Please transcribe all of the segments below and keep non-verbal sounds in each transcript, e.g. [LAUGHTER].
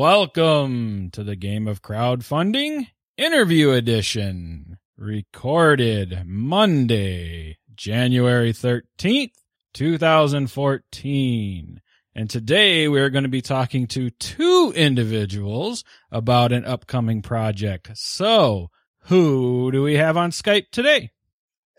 Welcome to the Game of Crowdfunding Interview Edition, recorded Monday, January 13th, 2014. And today we're going to be talking to two individuals about an upcoming project. So, who do we have on Skype today?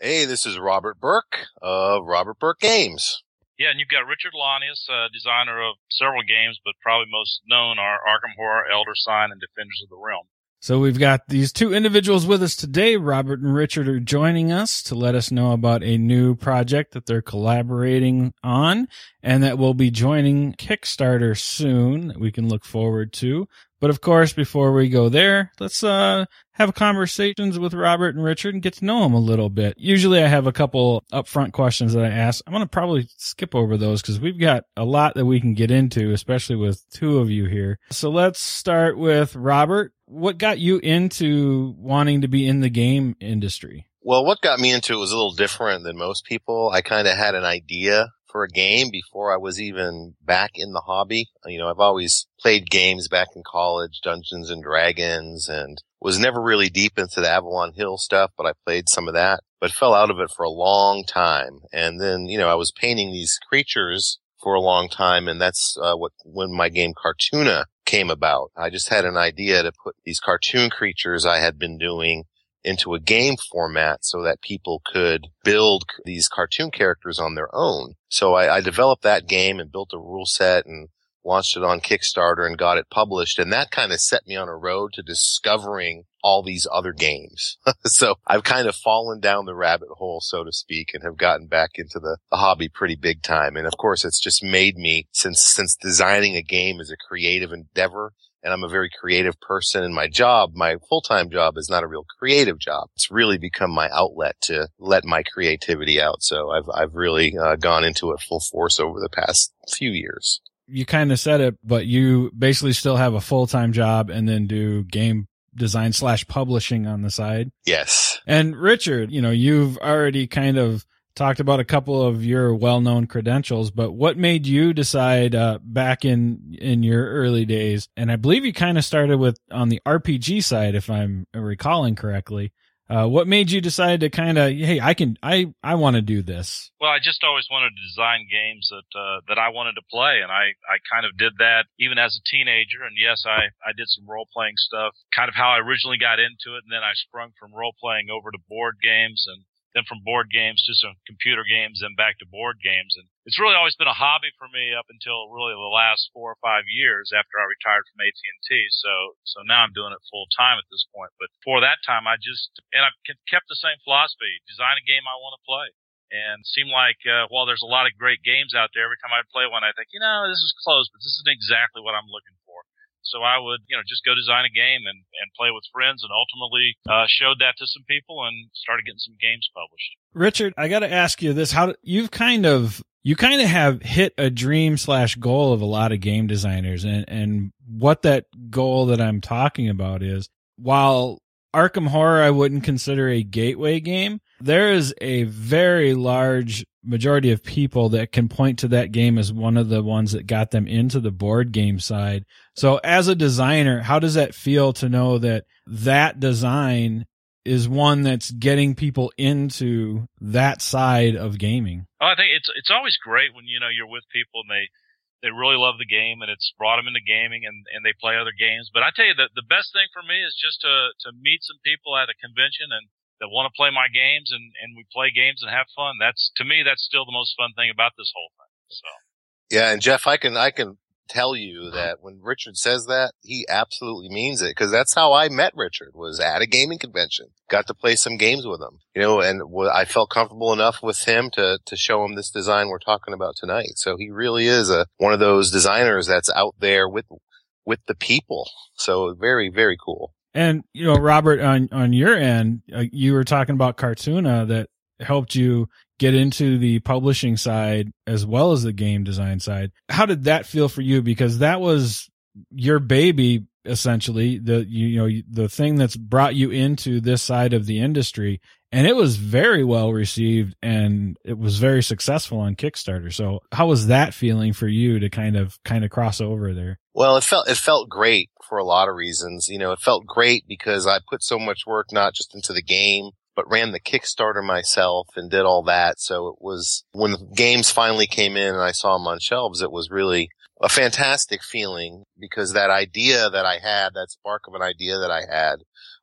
Hey, this is Robert Burke of Robert Burke Games. Yeah, and you've got Richard Launius, uh, designer of several games, but probably most known are Arkham Horror, Elder Sign, and Defenders of the Realm. So we've got these two individuals with us today. Robert and Richard are joining us to let us know about a new project that they're collaborating on and that will be joining Kickstarter soon that we can look forward to. But of course, before we go there, let's uh, have conversations with Robert and Richard and get to know them a little bit. Usually I have a couple upfront questions that I ask. I'm going to probably skip over those because we've got a lot that we can get into, especially with two of you here. So let's start with Robert. What got you into wanting to be in the game industry? Well, what got me into it was a little different than most people. I kind of had an idea for a game before I was even back in the hobby. You know, I've always played games back in college, Dungeons and Dragons, and was never really deep into the Avalon Hill stuff, but I played some of that, but fell out of it for a long time. And then, you know, I was painting these creatures for a long time, and that's uh, what when my game Cartoona came about. I just had an idea to put these cartoon creatures I had been doing into a game format so that people could build these cartoon characters on their own. So I, I, developed that game and built a rule set and launched it on Kickstarter and got it published. And that kind of set me on a road to discovering all these other games. [LAUGHS] so I've kind of fallen down the rabbit hole, so to speak, and have gotten back into the, the hobby pretty big time. And of course, it's just made me since, since designing a game is a creative endeavor and I'm a very creative person and my job, my full-time job is not a real creative job. It's really become my outlet to let my creativity out. So I've, I've really uh, gone into it full force over the past few years. You kind of said it, but you basically still have a full-time job and then do game design slash publishing on the side. Yes. And Richard, you know, you've already kind of talked about a couple of your well-known credentials, but what made you decide uh, back in in your early days? And I believe you kind of started with on the RPG side, if I'm recalling correctly. Uh, what made you decide to kind of, hey, I can, I, I want to do this? Well, I just always wanted to design games that uh, that I wanted to play, and I, I kind of did that even as a teenager. And yes, I, I did some role playing stuff, kind of how I originally got into it, and then I sprung from role playing over to board games, and then from board games to some computer games, then back to board games. And it's really always been a hobby for me up until really the last four or five years after I retired from AT&T. So, so now I'm doing it full time at this point. But for that time, I just, and I've kept the same philosophy, design a game I want to play. And seem like, uh, while there's a lot of great games out there, every time I play one, I think, you know, this is close, but this isn't exactly what I'm looking for. So I would, you know, just go design a game and, and play with friends and ultimately uh, showed that to some people and started getting some games published. Richard, I got to ask you this. How you've kind of, you kind of have hit a dream slash goal of a lot of game designers and, and what that goal that I'm talking about is while Arkham Horror I wouldn't consider a gateway game, there is a very large majority of people that can point to that game as one of the ones that got them into the board game side. So as a designer, how does that feel to know that that design is one that's getting people into that side of gaming? Oh, I think it's it's always great when you know you're with people and they they really love the game and it's brought them into gaming and, and they play other games. But I tell you that the best thing for me is just to to meet some people at a convention and that want to play my games and, and we play games and have fun. That's to me, that's still the most fun thing about this whole thing. So. Yeah. And Jeff, I can, I can tell you uh-huh. that when Richard says that, he absolutely means it because that's how I met Richard was at a gaming convention. Got to play some games with him, you know, and I felt comfortable enough with him to, to show him this design we're talking about tonight. So he really is a, one of those designers that's out there with, with the people. So very, very cool. And you know, Robert, on on your end, uh, you were talking about Cartoona that helped you get into the publishing side as well as the game design side. How did that feel for you? Because that was your baby, essentially. The you know the thing that's brought you into this side of the industry. And it was very well received and it was very successful on Kickstarter. So how was that feeling for you to kind of kind of cross over there? Well, it felt it felt great for a lot of reasons. You know, it felt great because I put so much work not just into the game, but ran the Kickstarter myself and did all that. So it was when games finally came in and I saw them on shelves, it was really a fantastic feeling because that idea that I had, that spark of an idea that I had,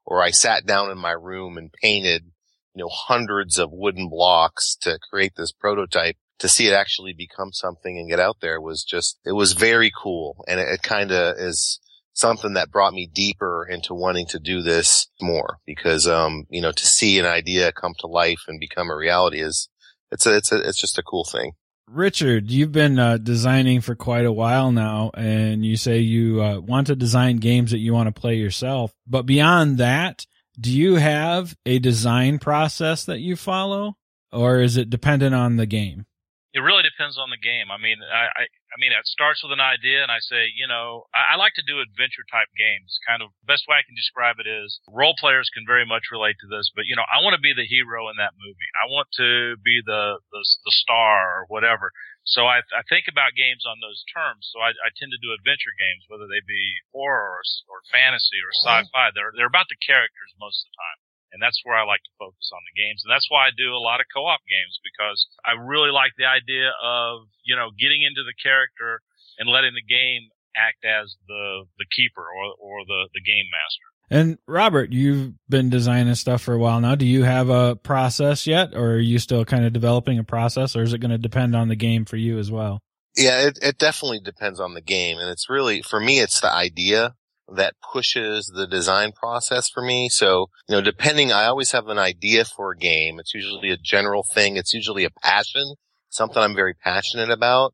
or I sat down in my room and painted, you know, hundreds of wooden blocks to create this prototype to see it actually become something and get out there was just, it was very cool. And it, it kind of is something that brought me deeper into wanting to do this more because, um, you know, to see an idea come to life and become a reality is, it's a, it's a, it's just a cool thing. Richard, you've been uh, designing for quite a while now, and you say you uh, want to design games that you want to play yourself. But beyond that, do you have a design process that you follow, or is it dependent on the game? It really depends on the game. I mean, I, I, I mean, it starts with an idea, and I say, you know, I, I like to do adventure type games. Kind of best way I can describe it is role players can very much relate to this, but you know, I want to be the hero in that movie. I want to be the the, the star or whatever. So I, I think about games on those terms. So I, I tend to do adventure games, whether they be horror or, or fantasy or uh-huh. sci-fi. They're they're about the characters most of the time. And that's where I like to focus on the games. And that's why I do a lot of co-op games because I really like the idea of, you know, getting into the character and letting the game act as the, the keeper or, or the, the game master. And Robert, you've been designing stuff for a while now. Do you have a process yet or are you still kind of developing a process or is it going to depend on the game for you as well? Yeah, it, it definitely depends on the game. And it's really, for me, it's the idea that pushes the design process for me. So, you know, depending, I always have an idea for a game. It's usually a general thing. It's usually a passion, something I'm very passionate about.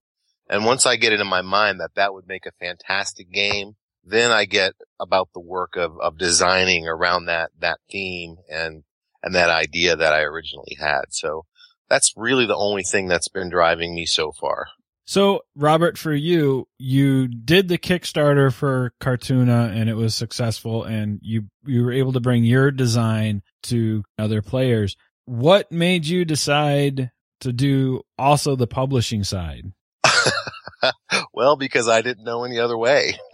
And once I get it in my mind that that would make a fantastic game, then I get about the work of, of designing around that, that theme and, and that idea that I originally had. So that's really the only thing that's been driving me so far. So, Robert, for you, you did the Kickstarter for Cartoona and it was successful and you, you were able to bring your design to other players. What made you decide to do also the publishing side? [LAUGHS] well, because I didn't know any other way. [LAUGHS]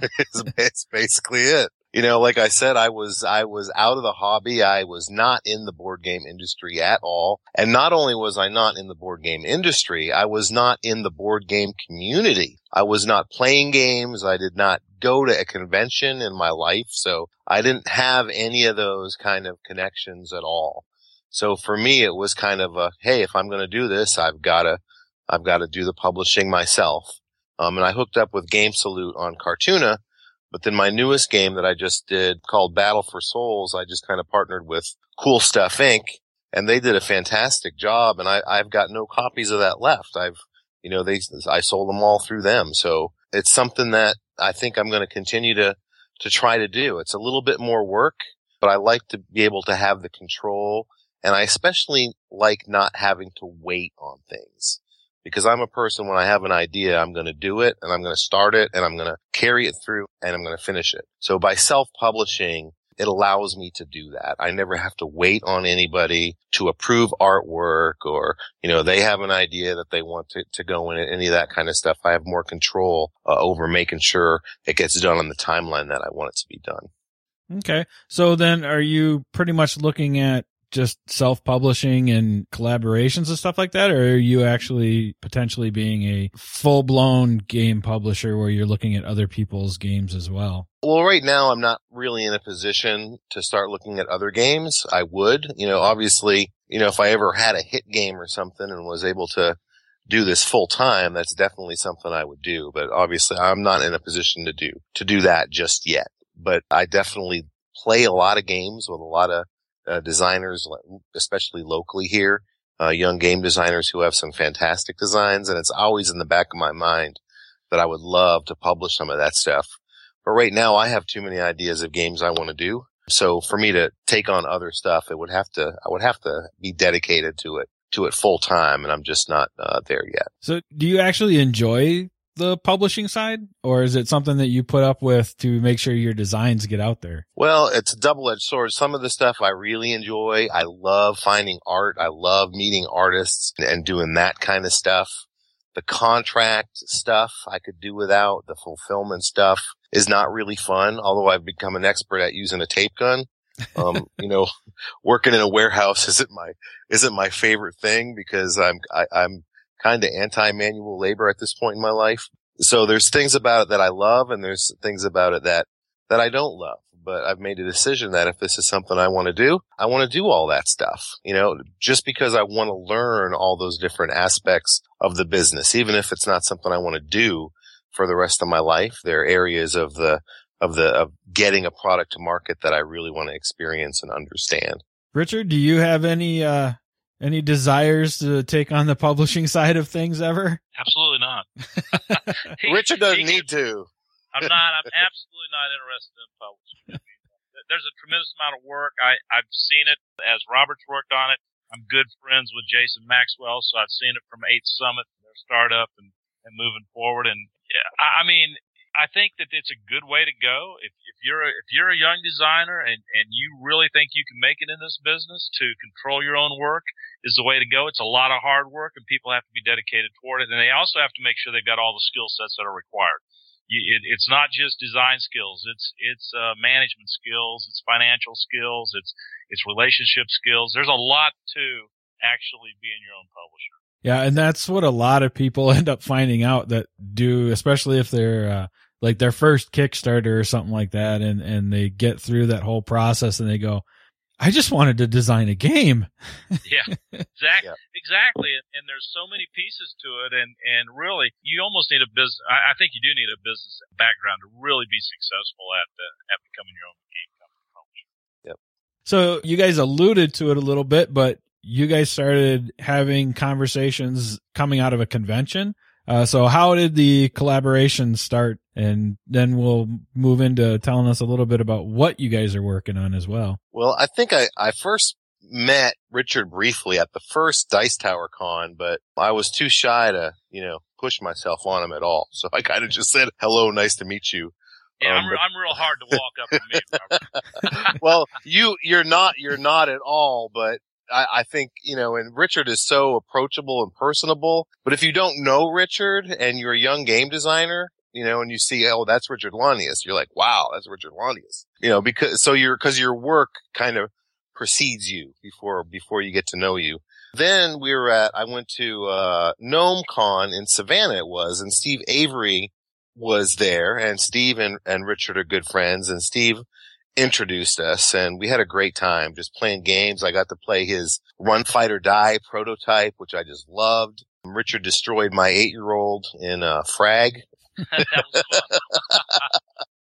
it's basically it you know, like I said, I was, I was out of the hobby. I was not in the board game industry at all. And not only was I not in the board game industry, I was not in the board game community. I was not playing games. I did not go to a convention in my life. So I didn't have any of those kind of connections at all. So for me, it was kind of a, Hey, if I'm going to do this, I've got to, I've got to do the publishing myself. Um, and I hooked up with Game Salute on Cartoona but then my newest game that I just did called Battle for Souls, I just kind of partnered with Cool Stuff Inc. and they did a fantastic job. And I, I've got no copies of that left. I've, you know, they, I sold them all through them. So it's something that I think I'm going to continue to, to try to do. It's a little bit more work, but I like to be able to have the control and I especially like not having to wait on things because I'm a person when I have an idea, I'm going to do it and I'm going to start it and I'm going to carry it through and I'm going to finish it. So by self-publishing, it allows me to do that. I never have to wait on anybody to approve artwork or, you know, they have an idea that they want to, to go in it, any of that kind of stuff. I have more control uh, over making sure it gets done on the timeline that I want it to be done. Okay. So then are you pretty much looking at just self-publishing and collaborations and stuff like that, or are you actually potentially being a full-blown game publisher where you're looking at other people's games as well? Well, right now I'm not really in a position to start looking at other games. I would, you know, obviously, you know, if I ever had a hit game or something and was able to do this full time, that's definitely something I would do. But obviously I'm not in a position to do, to do that just yet. But I definitely play a lot of games with a lot of uh, designers, especially locally here, uh, young game designers who have some fantastic designs. And it's always in the back of my mind that I would love to publish some of that stuff. But right now I have too many ideas of games I want to do. So for me to take on other stuff, it would have to, I would have to be dedicated to it, to it full time. And I'm just not uh, there yet. So do you actually enjoy the publishing side, or is it something that you put up with to make sure your designs get out there? Well, it's a double-edged sword. Some of the stuff I really enjoy. I love finding art. I love meeting artists and doing that kind of stuff. The contract stuff I could do without. The fulfillment stuff is not really fun, although I've become an expert at using a tape gun. Um, [LAUGHS] you know, working in a warehouse [LAUGHS] isn't my, isn't my favorite thing because I'm, I, I'm kind of anti-manual labor at this point in my life. So there's things about it that I love and there's things about it that, that I don't love. But I've made a decision that if this is something I want to do, I want to do all that stuff. You know, just because I want to learn all those different aspects of the business, even if it's not something I want to do for the rest of my life, there are areas of the, of the, of getting a product to market that I really want to experience and understand. Richard, do you have any, uh, any desires to take on the publishing side of things ever? Absolutely not. [LAUGHS] He- Richard doesn't he- need to. I'm not. I'm absolutely not interested in publishing. [LAUGHS] There's a tremendous amount of work. I, I've seen it as Robert's worked on it. I'm good friends with Jason Maxwell, so I've seen it from Eighth Summit, their startup, and, and moving forward. And yeah, I, I mean, I think that it's a good way to go. If, if you're a, if you're a young designer and, and you really think you can make it in this business, to control your own work is the way to go. It's a lot of hard work, and people have to be dedicated toward it. And they also have to make sure they've got all the skill sets that are required. You, it, it's not just design skills. It's it's uh, management skills. It's financial skills. It's it's relationship skills. There's a lot to actually being your own publisher. Yeah, and that's what a lot of people [LAUGHS] end up finding out that do, especially if they're uh, like their first Kickstarter or something like that, and and they get through that whole process and they go, I just wanted to design a game. [LAUGHS] Yeah, exactly, Yeah. exactly. And, and there's so many pieces to it, and and really, you almost need a business. I, I think you do need a business background to really be successful at the, at becoming your own game company Yep. So you guys alluded to it a little bit, but you guys started having conversations coming out of a convention. Uh, so how did the collaboration start? And then we'll move into telling us a little bit about what you guys are working on as well. Well, I think I, I first met Richard briefly at the first Dice Tower Con, but I was too shy to, you know, push myself on him at all. So I kind of just said, hello, nice to meet you. Yeah, Um, I'm, I'm real hard to walk up and meet. [LAUGHS] Well, you, you're not, you're not at all, but I, I think, you know, and Richard is so approachable and personable, but if you don't know Richard and you're a young game designer, you know, and you see, oh, that's Richard Launius, you're like, wow, that's Richard Launius, you know, because, so your, cause your work kind of precedes you before, before you get to know you. Then we were at, I went to, uh, Gnome Con in Savannah it was, and Steve Avery was there and Steve and, and Richard are good friends and Steve introduced us and we had a great time just playing games. I got to play his Run Fight or Die prototype, which I just loved. Richard destroyed my eight year old in uh, Frag. [LAUGHS] that was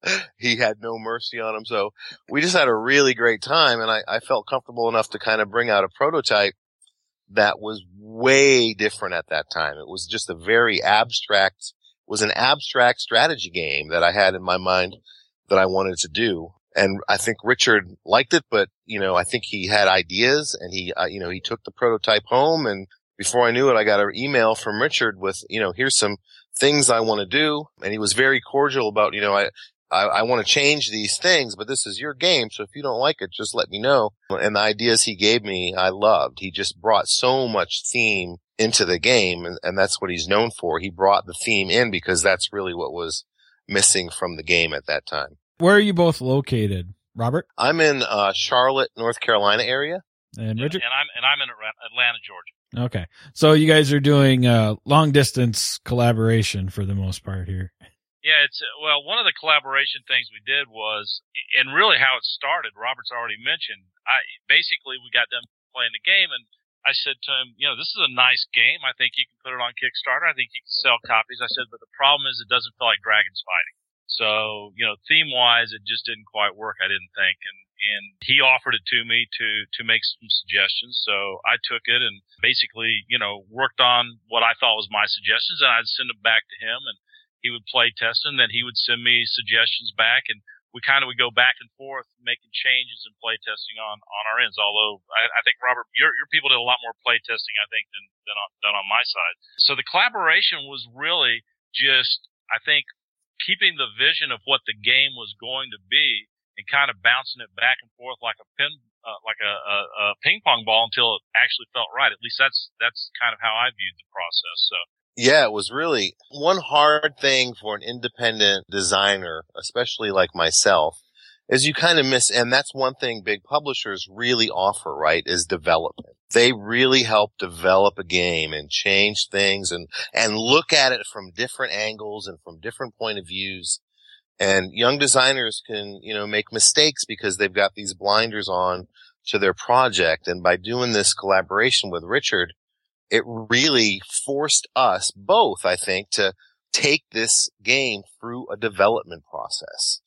fun. [LAUGHS] he had no mercy on him. So we just had a really great time and I, I felt comfortable enough to kind of bring out a prototype that was way different at that time. It was just a very abstract, was an abstract strategy game that I had in my mind that I wanted to do. And I think Richard liked it, but you know, I think he had ideas and he, uh, you know, he took the prototype home and before I knew it, I got an email from Richard with, you know, here's some things I want to do. And he was very cordial about, you know, I, I, I want to change these things, but this is your game. So if you don't like it, just let me know. And the ideas he gave me, I loved. He just brought so much theme into the game. And, and that's what he's known for. He brought the theme in because that's really what was missing from the game at that time. Where are you both located, Robert I'm in, uh, Charlotte, North Carolina area. and and, Richard? and I'm and I'm in Atlanta- Atlanta, Georgia. Okay. So you guys are doing uh long distance collaboration for the most part here. Yeah, it's uh, well, one of the collaboration things we did was, and really how it started. Robert's already mentioned. I basically we got done playing the game, and I said to him, you know, this is a nice game. I think you can put it on Kickstarter. I think you can sell copies. I said, but the problem is it doesn't feel like dragons fighting. So, you know, theme wise, it just didn't quite work. I didn't think, and and he offered it to me to to make some suggestions. So I took it and basically, you know, worked on what I thought was my suggestions, and I'd send them back to him, and he would play test them. Then he would send me suggestions back, and we kind of would go back and forth, making changes and play testing on on our ends. Although I, I think Robert, your your people did a lot more play testing, I think, than than on, than on my side. So the collaboration was really just, I think, keeping the vision of what the game was going to be and kind of bouncing it back and forth like a pin, uh, like a, a, a ping pong ball until it actually felt right. At least that's that's kind of how I viewed the process. So yeah, it was really one hard thing for an independent designer, especially like myself, is you kind of miss, and that's one thing big publishers really offer, right, is development. They really help develop a game and change things and, and look at it from different angles and from different point of views. And young designers can, you know, make mistakes because they've got these blinders on to their project. And by doing this collaboration with Richard, it really forced us both, I think, to take this game through a development process.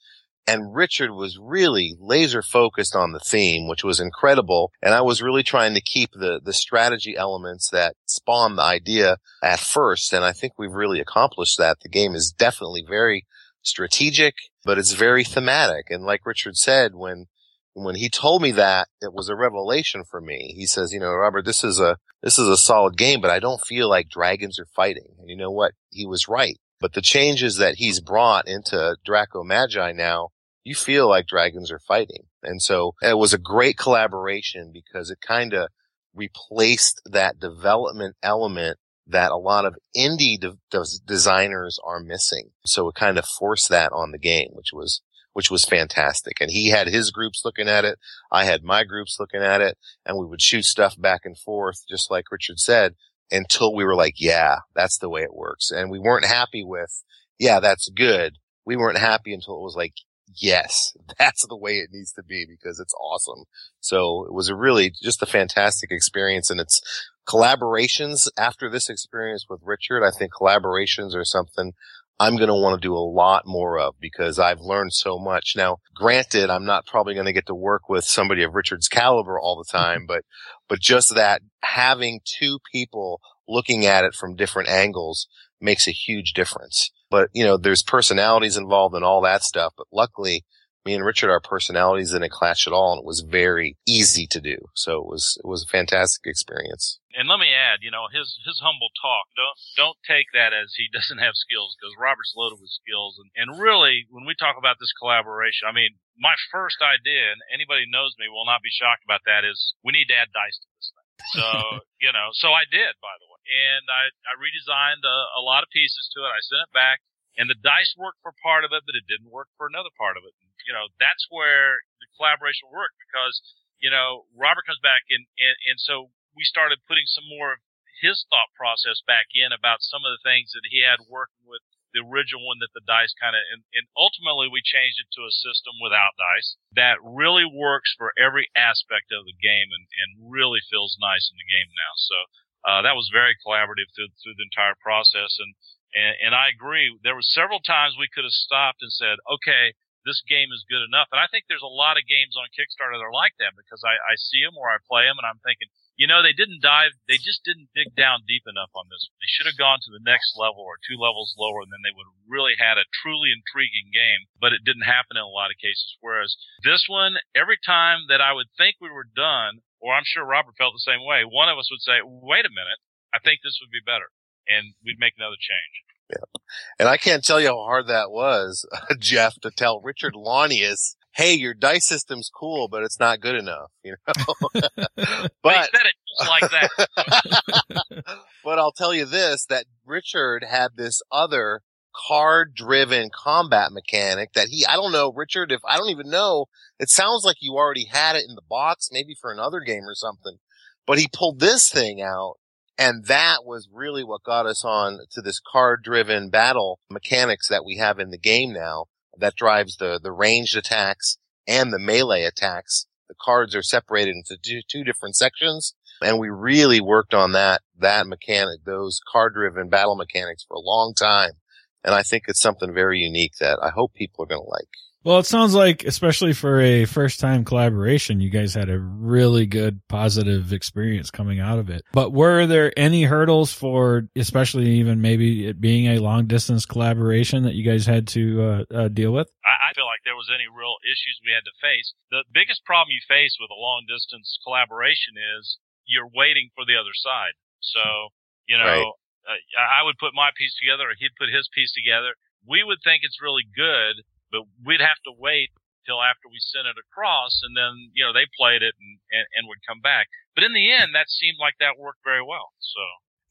And Richard was really laser focused on the theme, which was incredible. And I was really trying to keep the, the strategy elements that spawned the idea at first. And I think we've really accomplished that. The game is definitely very strategic, but it's very thematic. And like Richard said, when, when he told me that, it was a revelation for me. He says, you know, Robert, this is a, this is a solid game, but I don't feel like dragons are fighting. And you know what? He was right. But the changes that he's brought into Draco Magi now, you feel like dragons are fighting. And so it was a great collaboration because it kind of replaced that development element that a lot of indie de- de- designers are missing. So it kind of forced that on the game, which was, which was fantastic. And he had his groups looking at it. I had my groups looking at it and we would shoot stuff back and forth, just like Richard said, until we were like, yeah, that's the way it works. And we weren't happy with, yeah, that's good. We weren't happy until it was like, yes, [LAUGHS] that's the way it needs to be because it's awesome. So it was a really just a fantastic experience and it's collaborations after this experience with Richard. I think collaborations are something I'm going to want to do a lot more of because I've learned so much. Now, granted, I'm not probably going to get to work with somebody of Richard's caliber all the mm-hmm. time, but, but just that having two people looking at it from different angles makes a huge difference. But, you know, there's personalities involved and all that stuff. But luckily, me and Richard, our personalities didn't clash at all, and it was very easy to do. So it was it was a fantastic experience. And let me add, you know, his his humble talk. Don't don't take that as he [LAUGHS] doesn't have skills because Robert's loaded with skills. And and really, when we talk about this collaboration, I mean, my first idea, and anybody who knows me will not be shocked about that, is we need to add dice to this thing. So [LAUGHS] you know, so I did, by the way, and I I redesigned a, a lot of pieces to it. I sent it back. And the dice worked for part of it, but it didn't work for another part of it. You know, that's where the collaboration worked because, you know, Robert comes back and, and, and so we started putting some more of his thought process back in about some of the things that he had working with the original one that the dice kind of, and, and ultimately we changed it to a system without dice that really works for every aspect of the game and, and really feels nice in the game now. So, uh, that was very collaborative through, through the entire process. And, and, and I agree. There were several times we could have stopped and said, okay, this game is good enough. And I think there's a lot of games on Kickstarter that are like that because I, I see them or I play them and I'm thinking, you know, they didn't dive, they just didn't dig down deep enough on this. They should have gone to the next level or two levels lower and then they would have really had a truly intriguing game, but it didn't happen in a lot of cases. Whereas this one, every time that I would think we were done, or I'm sure Robert felt the same way, one of us would say, wait a minute, I think this would be better. And we'd make another change. Yeah. And I can't tell you how hard that was, [LAUGHS] Jeff, to tell Richard Launius, hey, your dice system's cool, but it's not good enough, you know? [LAUGHS] but, said it just like that. [LAUGHS] but I'll tell you this, that Richard had this other card driven combat mechanic that he, I don't know, Richard, if I don't even know, it sounds like you already had it in the box, maybe for another game or something, but he pulled this thing out and that was really what got us on to this card driven battle mechanics that we have in the game now that drives the, the ranged attacks and the melee attacks. The cards are separated into two, two different sections and we really worked on that, that mechanic, those card driven battle mechanics for a long time. And I think it's something very unique that I hope people are going to like. Well, it sounds like, especially for a first time collaboration, you guys had a really good positive experience coming out of it. But were there any hurdles for, especially even maybe it being a long distance collaboration that you guys had to uh, uh, deal with? I, I feel like there was any real issues we had to face. The biggest problem you face with a long distance collaboration is you're waiting for the other side. So, you know, right. uh, I would put my piece together or he'd put his piece together. We would think it's really good, but we'd have to wait till after we sent it across and then, you know, they played it and, and, and would come back. But in the end, that seemed like that worked very well. So.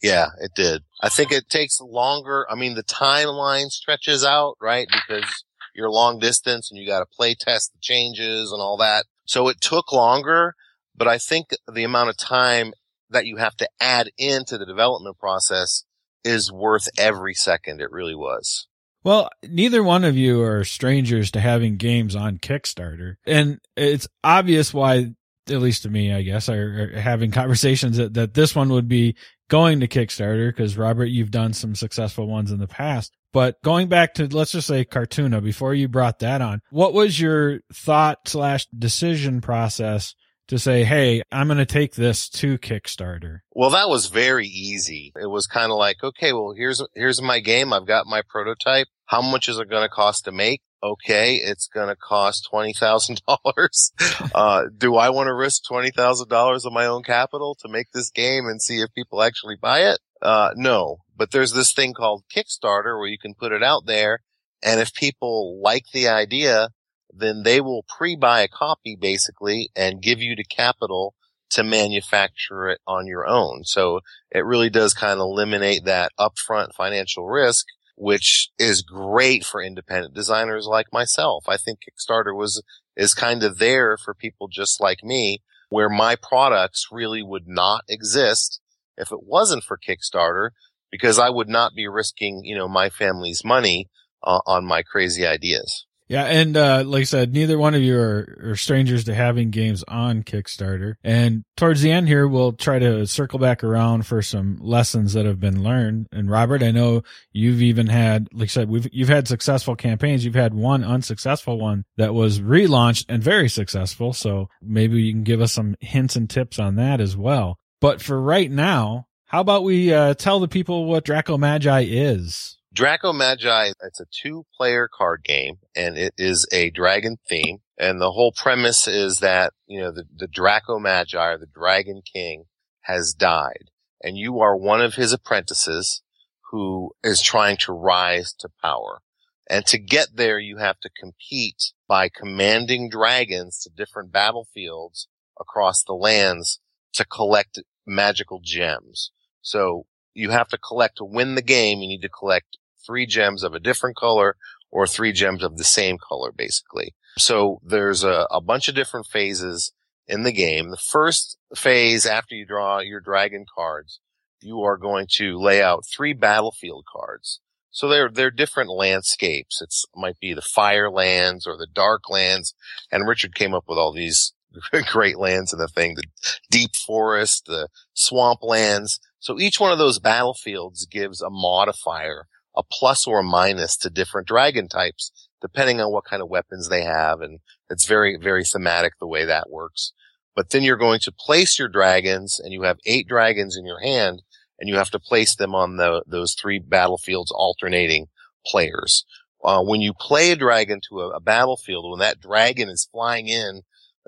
Yeah, it did. I think it takes longer. I mean, the timeline stretches out, right? Because you're long distance and you got to play test the changes and all that. So it took longer, but I think the amount of time that you have to add into the development process is worth every second. It really was. Well, neither one of you are strangers to having games on Kickstarter. And it's obvious why, at least to me, I guess, are, are having conversations that, that this one would be going to Kickstarter because Robert, you've done some successful ones in the past. But going back to, let's just say Cartoona, before you brought that on, what was your thought slash decision process to say, Hey, I'm going to take this to Kickstarter? Well, that was very easy. It was kind of like, okay, well, here's, here's my game. I've got my prototype. How much is it going to cost to make? Okay. It's going to cost $20,000. [LAUGHS] uh, do I want to risk $20,000 of my own capital to make this game and see if people actually buy it? Uh, no, but there's this thing called Kickstarter where you can put it out there. And if people like the idea, then they will pre-buy a copy basically and give you the capital to manufacture it on your own. So it really does kind of eliminate that upfront financial risk, which is great for independent designers like myself. I think Kickstarter was, is kind of there for people just like me where my products really would not exist if it wasn't for Kickstarter because I would not be risking, you know, my family's money uh, on my crazy ideas. Yeah, and uh, like I said, neither one of you are, are, strangers to having games on Kickstarter. And towards the end here, we'll try to circle back around for some lessons that have been learned. And Robert, I know you've even had, like I said, we've you've had successful campaigns. You've had one unsuccessful one that was relaunched and very successful. So maybe you can give us some hints and tips on that as well. But for right now, how about we uh, tell the people what Draco Magi is? Draco Magi, it's a two player card game and it is a dragon theme. And the whole premise is that, you know, the, the Draco Magi or the Dragon King has died and you are one of his apprentices who is trying to rise to power. And to get there, you have to compete by commanding dragons to different battlefields across the lands to collect magical gems. So you have to collect to win the game. You need to collect three gems of a different color or three gems of the same color, basically. So there's a, a bunch of different phases in the game. The first phase after you draw your dragon cards, you are going to lay out three battlefield cards. So they're, they're different landscapes. It's might be the fire lands or the dark lands. And Richard came up with all these [LAUGHS] great lands in the thing, the deep forest, the swamp lands. So each one of those battlefields gives a modifier a plus or a minus to different dragon types, depending on what kind of weapons they have. And it's very, very thematic the way that works. But then you're going to place your dragons and you have eight dragons in your hand and you have to place them on the, those three battlefields alternating players. Uh, when you play a dragon to a, a battlefield, when that dragon is flying in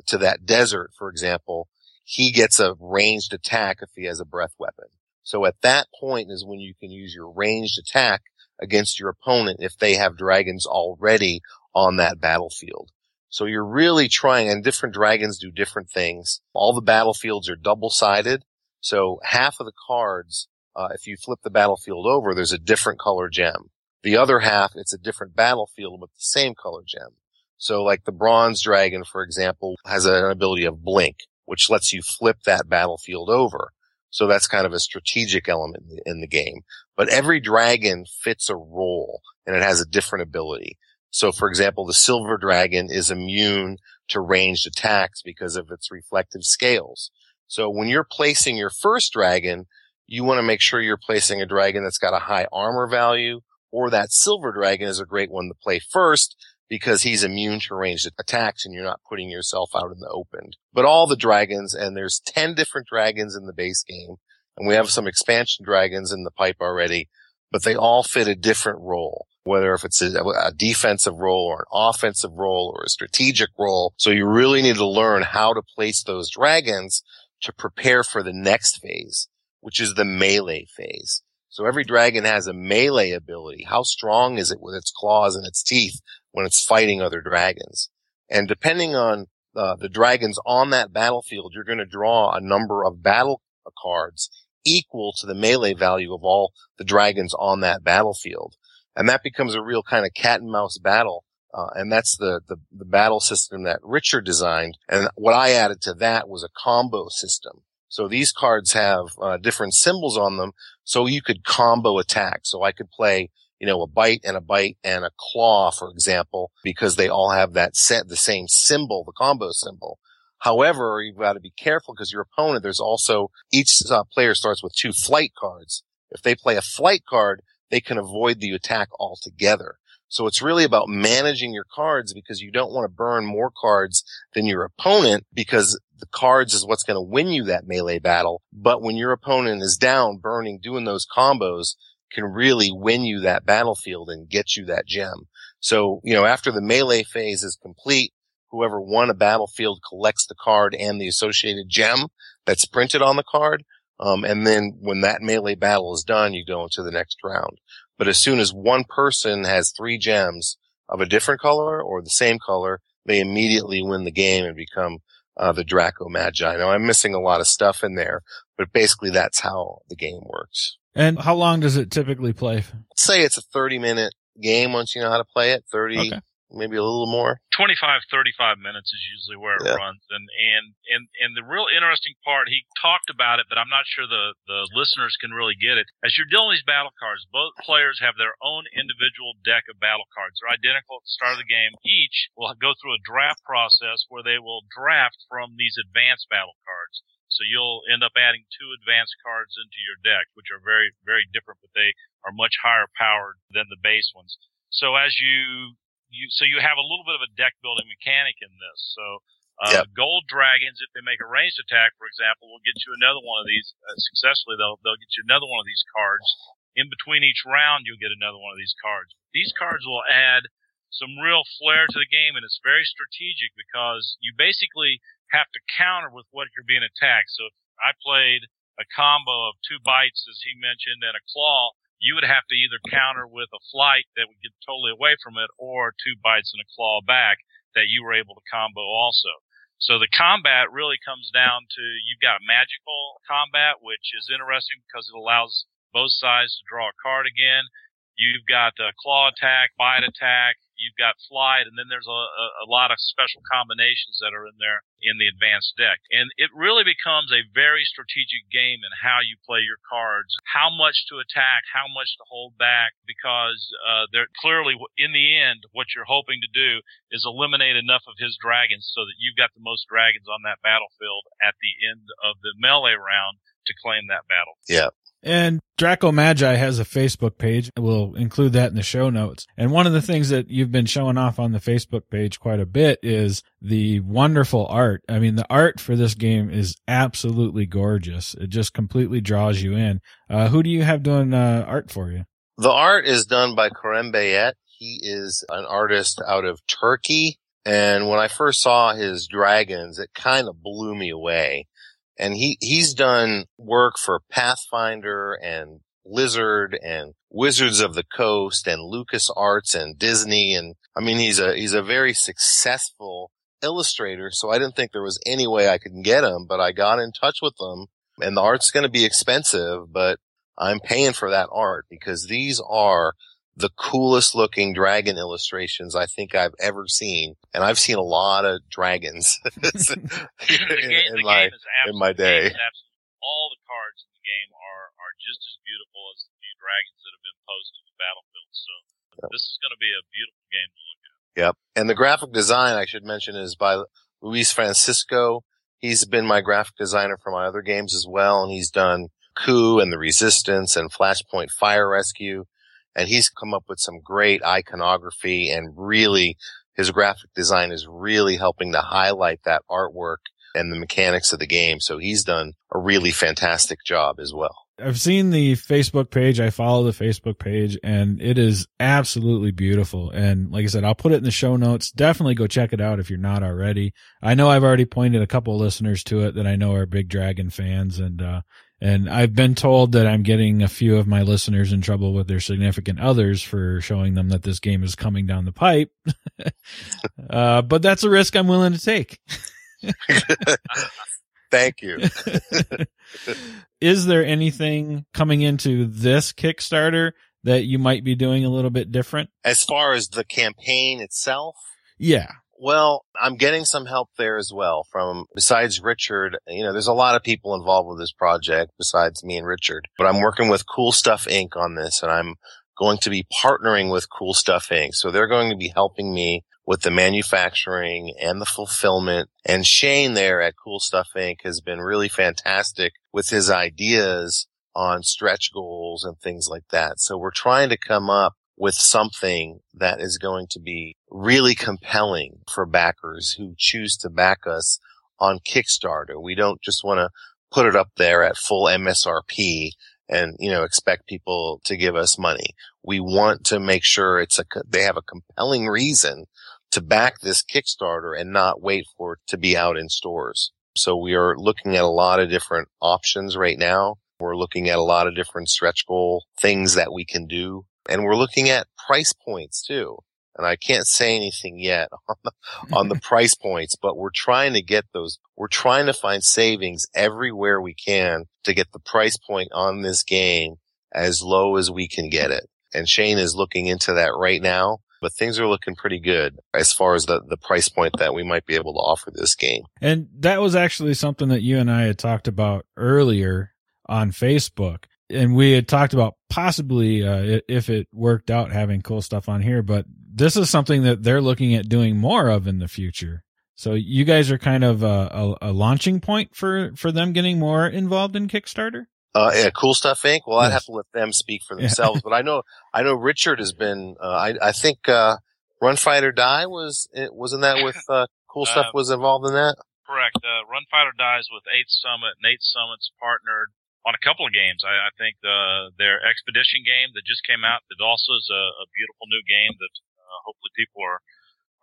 to that desert, for example, he gets a ranged attack if he has a breath weapon. So at that point is when you can use your ranged attack against your opponent if they have dragons already on that battlefield. So you're really trying, and different dragons do different things. All the battlefields are double sided. So half of the cards, uh, if you flip the battlefield over, there's a different color gem. The other half, it's a different battlefield with the same color gem. So like the bronze dragon, for example, has an ability of blink, which lets you flip that battlefield over. So that's kind of a strategic element in the game. But every dragon fits a role and it has a different ability. So for example, the silver dragon is immune to ranged attacks because of its reflective scales. So when you're placing your first dragon, you want to make sure you're placing a dragon that's got a high armor value or that silver dragon is a great one to play first because he's immune to ranged attacks and you're not putting yourself out in the open. But all the dragons, and there's 10 different dragons in the base game, and we have some expansion dragons in the pipe already, but they all fit a different role. Whether if it's a, a defensive role or an offensive role or a strategic role. So you really need to learn how to place those dragons to prepare for the next phase, which is the melee phase. So every dragon has a melee ability. How strong is it with its claws and its teeth when it's fighting other dragons? And depending on uh, the dragons on that battlefield, you're going to draw a number of battle cards equal to the melee value of all the dragons on that battlefield. And that becomes a real kind of cat and mouse battle. Uh, and that's the, the, the battle system that Richard designed. And what I added to that was a combo system. So these cards have uh, different symbols on them, so you could combo attack. So I could play, you know, a bite and a bite and a claw, for example, because they all have that set, the same symbol, the combo symbol. However, you've got to be careful because your opponent, there's also each uh, player starts with two flight cards. If they play a flight card, they can avoid the attack altogether. So it's really about managing your cards because you don't want to burn more cards than your opponent because the cards is what's going to win you that melee battle. But when your opponent is down, burning, doing those combos can really win you that battlefield and get you that gem. So, you know, after the melee phase is complete, whoever won a battlefield collects the card and the associated gem that's printed on the card. Um, and then when that melee battle is done, you go into the next round. But as soon as one person has three gems of a different color or the same color, they immediately win the game and become uh, the Draco Magi. Now I'm missing a lot of stuff in there, but basically that's how the game works. And how long does it typically play? Let's say it's a 30 minute game once you know how to play it. 30, okay maybe a little more. 25, 35 minutes is usually where it yeah. runs. And, and, and, and the real interesting part, he talked about it, but I'm not sure the, the listeners can really get it. As you're dealing with these battle cards, both players have their own individual deck of battle cards. They're identical at the start of the game. Each will go through a draft process where they will draft from these advanced battle cards. So you'll end up adding two advanced cards into your deck, which are very, very different, but they are much higher powered than the base ones. So as you you so you have a little bit of a deck building mechanic in this. So uh, yep. gold dragons, if they make a ranged attack, for example, will get you another one of these uh, successfully. They'll they'll get you another one of these cards. In between each round, you'll get another one of these cards. These cards will add some real flair to the game, and it's very strategic because you basically have to counter with what you're being attacked. So if I played a combo of two bites, as he mentioned, and a claw, you would have to either counter with a flight that would get totally away from it or two bites and a claw back that you were able to combo also. So the combat really comes down to you've got magical combat, which is interesting because it allows both sides to draw a card again. You've got a claw attack, bite attack, you've got flight, and then there's a, a, lot of special combinations that are in there in the advanced deck. And it really becomes a very strategic game in how you play your cards, how much to attack, how much to hold back, because uh, they're clearly in the end what you're hoping to do is eliminate enough of his dragons so that you've got the most dragons on that battlefield at the end of the melee round to claim that battle. Yeah. And Draco Magi has a Facebook page. We'll include that in the show notes. And one of the things that you've been showing off on the Facebook page quite a bit is the wonderful art. I mean, the art for this game is absolutely gorgeous. It just completely draws you in. Uh, who do you have doing uh, art for you? The art is done by Kerem Beyit. He is an artist out of Turkey. And when I first saw his dragons, it kind of blew me away and he he's done work for Pathfinder and Lizard and Wizards of the Coast and Lucas Arts and Disney. And I mean he's a he's a very successful illustrator so I didn't think there was any way I could get him but I got in touch with them and the art's going to be expensive but I'm paying for that art because these are the coolest looking dragon illustrations I think I've ever seen. And I've seen a lot of dragons [LAUGHS] [LAUGHS] in, in my, in my day. All the cards in the game are, are just as beautiful as the few dragons that have been posted to the Battlefield. So yep. this is going to be a beautiful game to look at. Yep. And the graphic design I should mention is by Luis Francisco. He's been my graphic designer for my other games as well. And he's done Coup and the Resistance and Flashpoint Fire Rescue and he's come up with some great iconography and really his graphic design is really helping to highlight that artwork and the mechanics of the game. So he's done a really fantastic job as well. I've seen the Facebook page. I follow the Facebook page and it is absolutely beautiful. And like I said, I'll put it in the show notes. Definitely go check it out if you're not already. I know I've already pointed a couple listeners to it that I know are big dragon fans and, uh, And I've been told that I'm getting a few of my listeners in trouble with their significant others for showing them that this game is coming down the pipe. [LAUGHS] uh, but that's a risk I'm willing to take. [LAUGHS] Thank you. [LAUGHS] is there anything coming into this Kickstarter that you might be doing a little bit different? As far as the campaign itself? Yeah. Well, I'm getting some help there as well from besides Richard. You know, there's a lot of people involved with this project besides me and Richard, but I'm working with Cool Stuff Inc. on this and I'm going to be partnering with Cool Stuff Inc. So they're going to be helping me with the manufacturing and the fulfillment. And Shane there at Cool Stuff Inc. has been really fantastic with his ideas on stretch goals and things like that. So we're trying to come up with something that is going to be really compelling for backers who choose to back us on Kickstarter. We don't just want to put it up there at full MSRP and, you know, expect people to give us money. We want to make sure it's a, they have a compelling reason to back this Kickstarter and not wait for it to be out in stores. So we are looking at a lot of different options right now. We're looking at a lot of different stretch goal things that we can do. And we're looking at price points too. And I can't say anything yet [LAUGHS] on the, on the [LAUGHS] price points, but we're trying to get those. We're trying to find savings everywhere we can to get the price point on this game as low as we can get it. And Shane is looking into that right now but things are looking pretty good as far as the, the price point that we might be able to offer this game. And that was actually something that you and I had talked about earlier on Facebook. And we had talked about possibly, uh, if it worked out having cool stuff on here, but this is something that they're looking at doing more of in the future. So you guys are kind of a, a, a launching point for, for them getting more involved in Kickstarter? Uh, yeah, cool stuff, Inc. Well, yes. I'd have to let them speak for themselves, yeah. but I know, I know Richard has been, uh, I, I think, uh, Run Fight or Die was, it, wasn't that with, uh, cool stuff uh, was involved in that? Correct. Uh, Run Fight or Die is with 8th Summit and 8th Summit's partnered on a couple of games. I, I think the, their expedition game that just came out that also is a, a beautiful new game that, uh, hopefully people are,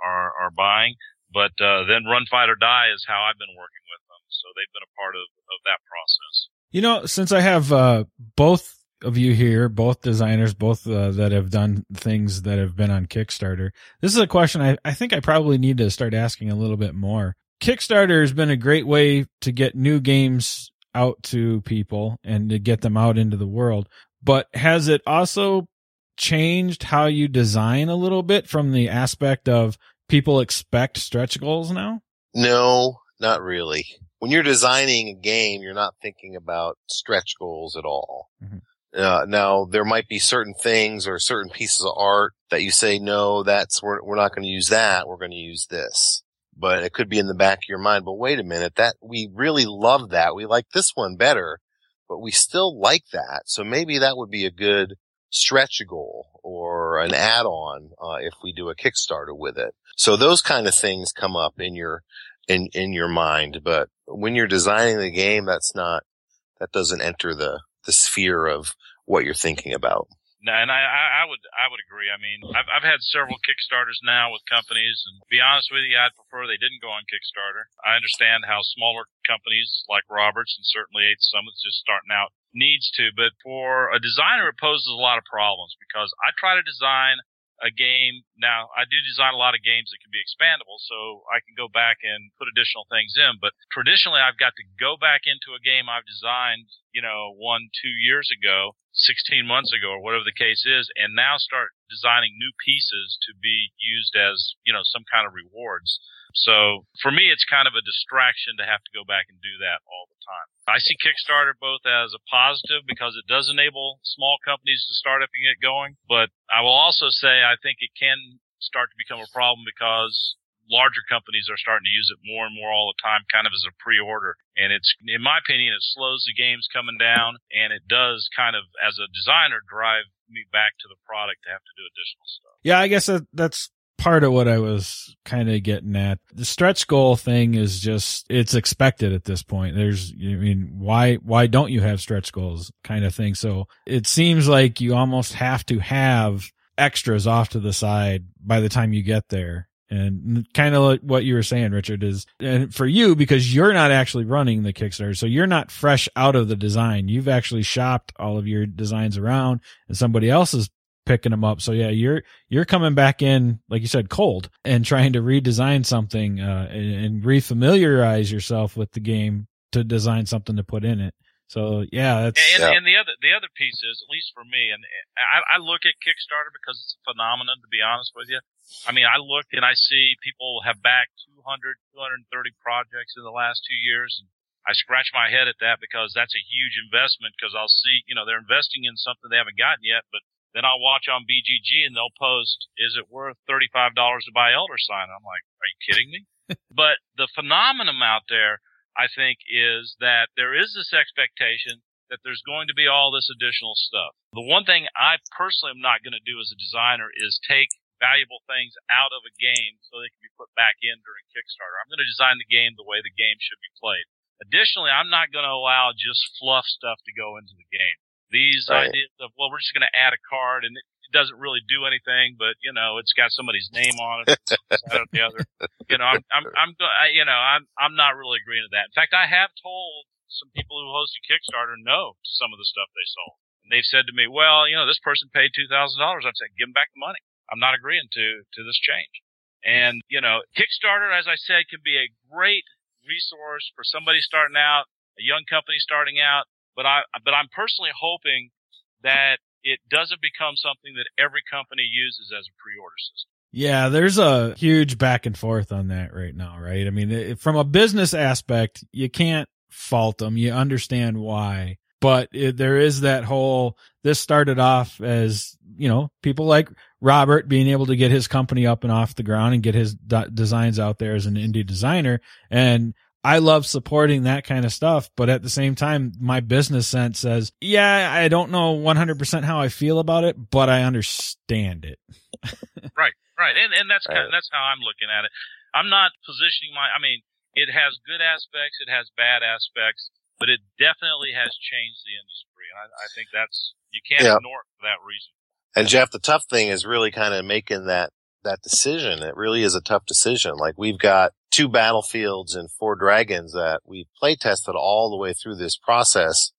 are, are buying. But, then Run Fight or Die is how I've been working with them. So they've been a part of, of that process. You know, since I have uh, both of you here, both designers, both uh, that have done things that have been on Kickstarter, this is a question I, I think I probably need to start asking a little bit more. Kickstarter has been a great way to get new games out to people and to get them out into the world. But has it also changed how you design a little bit from the aspect of people expect stretch goals now? No, not really when you're designing a game, you're not thinking about stretch goals at all. Mm-hmm. Uh, now there might be certain things or certain pieces of art that you say, no, that's, we're, we're not going to use that. We're going to use this. But it could be in the back of your mind. But wait a minute, that we really love that. We like this one better, but we still like that. So maybe that would be a good stretch goal or an add-on, uh, if we do a Kickstarter with it. So those kind of things come up in your, in, in your mind. But when you're designing the game, that's not, that doesn't enter the, the sphere of what you're thinking about. No, and I, I would, I would agree. I mean, I've, I've had several Kickstarters now with companies, and to be honest with you, I'd prefer they didn't go on Kickstarter. I understand how smaller companies like Roberts and certainly Eight Summits just starting out needs to, but for a designer, it poses a lot of problems because I try to design a game. Now, I do design a lot of games that can be expandable, so I can go back and put additional things in. But traditionally, I've got to go back into a game I've designed, you know, one, two years ago, 16 months ago, or whatever the case is, and now start designing new pieces to be used as, you know, some kind of rewards. So for me, it's kind of a distraction to have to go back and do that all the time. I see Kickstarter both as a positive because it does enable small companies to start up and get going. But I will also say I think it can start to become a problem because larger companies are starting to use it more and more all the time, kind of as a pre-order. And it's, in my opinion, it slows the games coming down and it does kind of, as a designer, drive me back to the product to have to do additional stuff. Yeah, I guess that's part of what I was kind of getting at. The stretch goal thing is just, it's expected at this point. There's, I mean, why, why don't you have stretch goals kind of thing? So it seems like you almost have to have extras off to the side by the time you get there. And kind of like what you were saying, Richard, is and for you because you're not actually running the Kickstarter, so you're not fresh out of the design. You've actually shopped all of your designs around, and somebody else is picking them up. So yeah, you're you're coming back in, like you said, cold and trying to redesign something uh, and, and refamiliarize yourself with the game to design something to put in it. So yeah, that's And, Yeah. and the other the other piece is, at least for me, and I, I look at Kickstarter because it's a phenomenon. To be honest with you, I mean, I look and I see people have backed 200, 230 projects in the last two years, and I scratch my head at that because that's a huge investment. Because I'll see, you know, they're investing in something they haven't gotten yet, but then I'll watch on BGG and they'll post, "Is it worth thirty five dollars to buy Elder Sign?" I'm like, "Are you kidding me?" [LAUGHS] but the phenomenon out there I think, is that there is this expectation that there's going to be all this additional stuff. The one thing I personally am not going to do as a designer is take valuable things out of a game so they can be put back in during Kickstarter. I'm going to design the game the way the game should be played. Additionally, I'm not going to allow just fluff stuff to go into the game. These Right. ideas of, well, we're just going to add a card and it doesn't really do anything, but you know, it's got somebody's name on it, [LAUGHS] or the other you know, I'm, I'm, I'm, go- I, you know, I'm, I'm not really agreeing to that. In fact, I have told some people who hosted Kickstarter no to some of the stuff they sold. And they've said to me, well, you know, this person paid $2,000. I've said, give them back the money. I'm not agreeing to, to this change. And, you know, Kickstarter, as I said, can be a great resource for somebody starting out, a young company starting out. But I, but I'm personally hoping that it doesn't become something that every company uses as a pre-order system. Yeah, there's a huge back and forth on that right now, right? I mean, it, from a business aspect, you can't fault them. You understand why. But it, there is that whole, this started off as, you know, people like Robert being able to get his company up and off the ground and get his designs out there as an indie designer. And I love supporting that kind of stuff. But at the same time, my business sense says, yeah, I don't know 100% how I feel about it, but I understand it. [LAUGHS] Right, right, and and that's kind Right. that's how I'm looking at it. I'm not positioning my. I mean, it has good aspects, it has bad aspects, but it definitely has changed the industry, and I, I think that's you can't Yeah. ignore it for that reason. And Jeff, the tough thing is really kind of making that that decision. It really is a tough decision. Like we've got two battlefields and four dragons that we play tested all the way through this process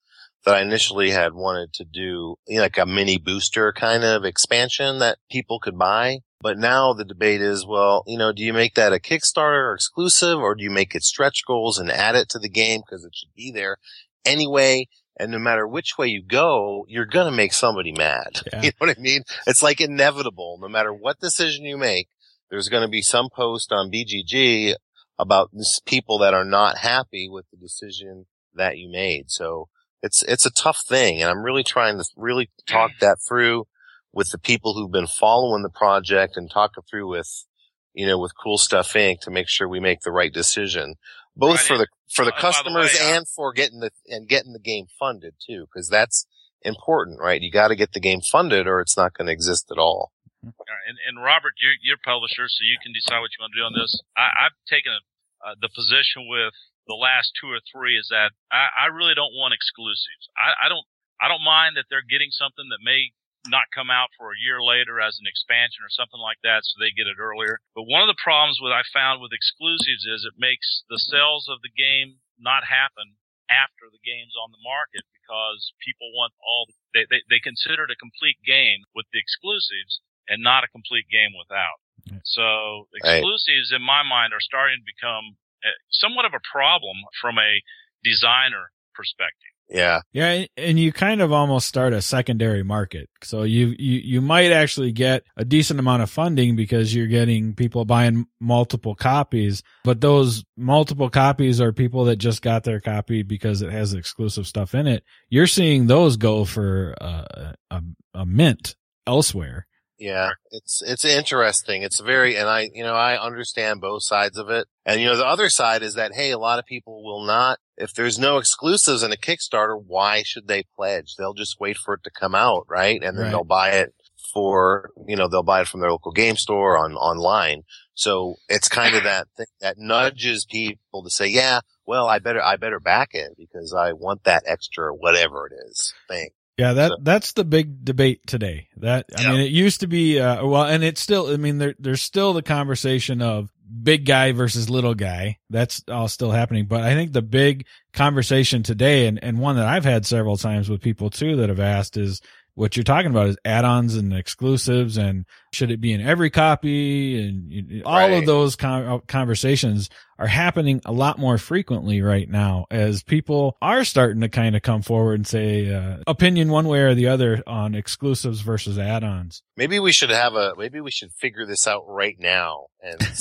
that I initially had wanted to do you know, like a mini booster kind of expansion that people could buy. But now the debate is, well, you know, do you make that a Kickstarter exclusive or do you make it stretch goals and add it to the game because it should be there anyway? And no matter which way you go, you're going to make somebody mad. [LAUGHS] Yeah. You know what I mean? It's like inevitable. No matter what decision you make, there's going to be some post on BGG about this people that are not happy with the decision that you made. So it's, it's a tough thing. And I'm really trying to really talk that through with the people who've been following the project and talk it through with, you know, with Cool Stuff Inc. to make sure we make the right decision, both Right. for the, for the Uh, by the customers way, uh, and for getting the, and getting the game funded too. Cause that's important, right? You got to get the game funded or it's not going to exist at all. All right, And, and Robert, you're, you're publisher, so you can decide what you want to do on this. I, I've taken a, uh, the position with the last two or three is that I, I really don't want exclusives. I, I don't, I don't mind that they're getting something that may not come out for a year later as an expansion or something like that, so they get it earlier. But one of the problems with I found with exclusives is it makes the sales of the game not happen after the game's on the market because people want all they, they, they consider it a complete game with the exclusives and not a complete game without. Right. So Right. exclusives in my mind are starting to become uh, somewhat of a problem from a designer perspective. Yeah. Yeah, and you kind of almost start a secondary market. So you, you you might actually get a decent amount of funding because you're getting people buying multiple copies, but those multiple copies are people that just got their copy because it has exclusive stuff in it. You're seeing those go for uh, a a mint elsewhere. Yeah, it's it's interesting. It's very, and I, you know, I understand both sides of it. And you know, the other side is that hey, a lot of people will not. If there's no exclusives in a Kickstarter, why should they pledge? They'll just wait for it to come out, right? And then Right. they'll buy it for, you know, they'll buy it from their local game store on online. So it's kind of that thing that nudges people to say, yeah, well, I better, I better back it because I want that extra whatever it is thing. Yeah, that so. that's the big debate today. That I mean, it used to be uh, well, and it's still. I mean, there there's still the conversation of big guy versus little guy. That's all still happening. But I think the big conversation today, and and one that I've had several times with people too that have asked is what you're talking about is add-ons and exclusives and should it be in every copy and all right. of those uh, conversations are happening a lot more frequently right now as people are starting to kind of come forward and say uh, opinion one way or the other on exclusives versus add-ons. Maybe we should have a maybe we should figure this out right now and [LAUGHS]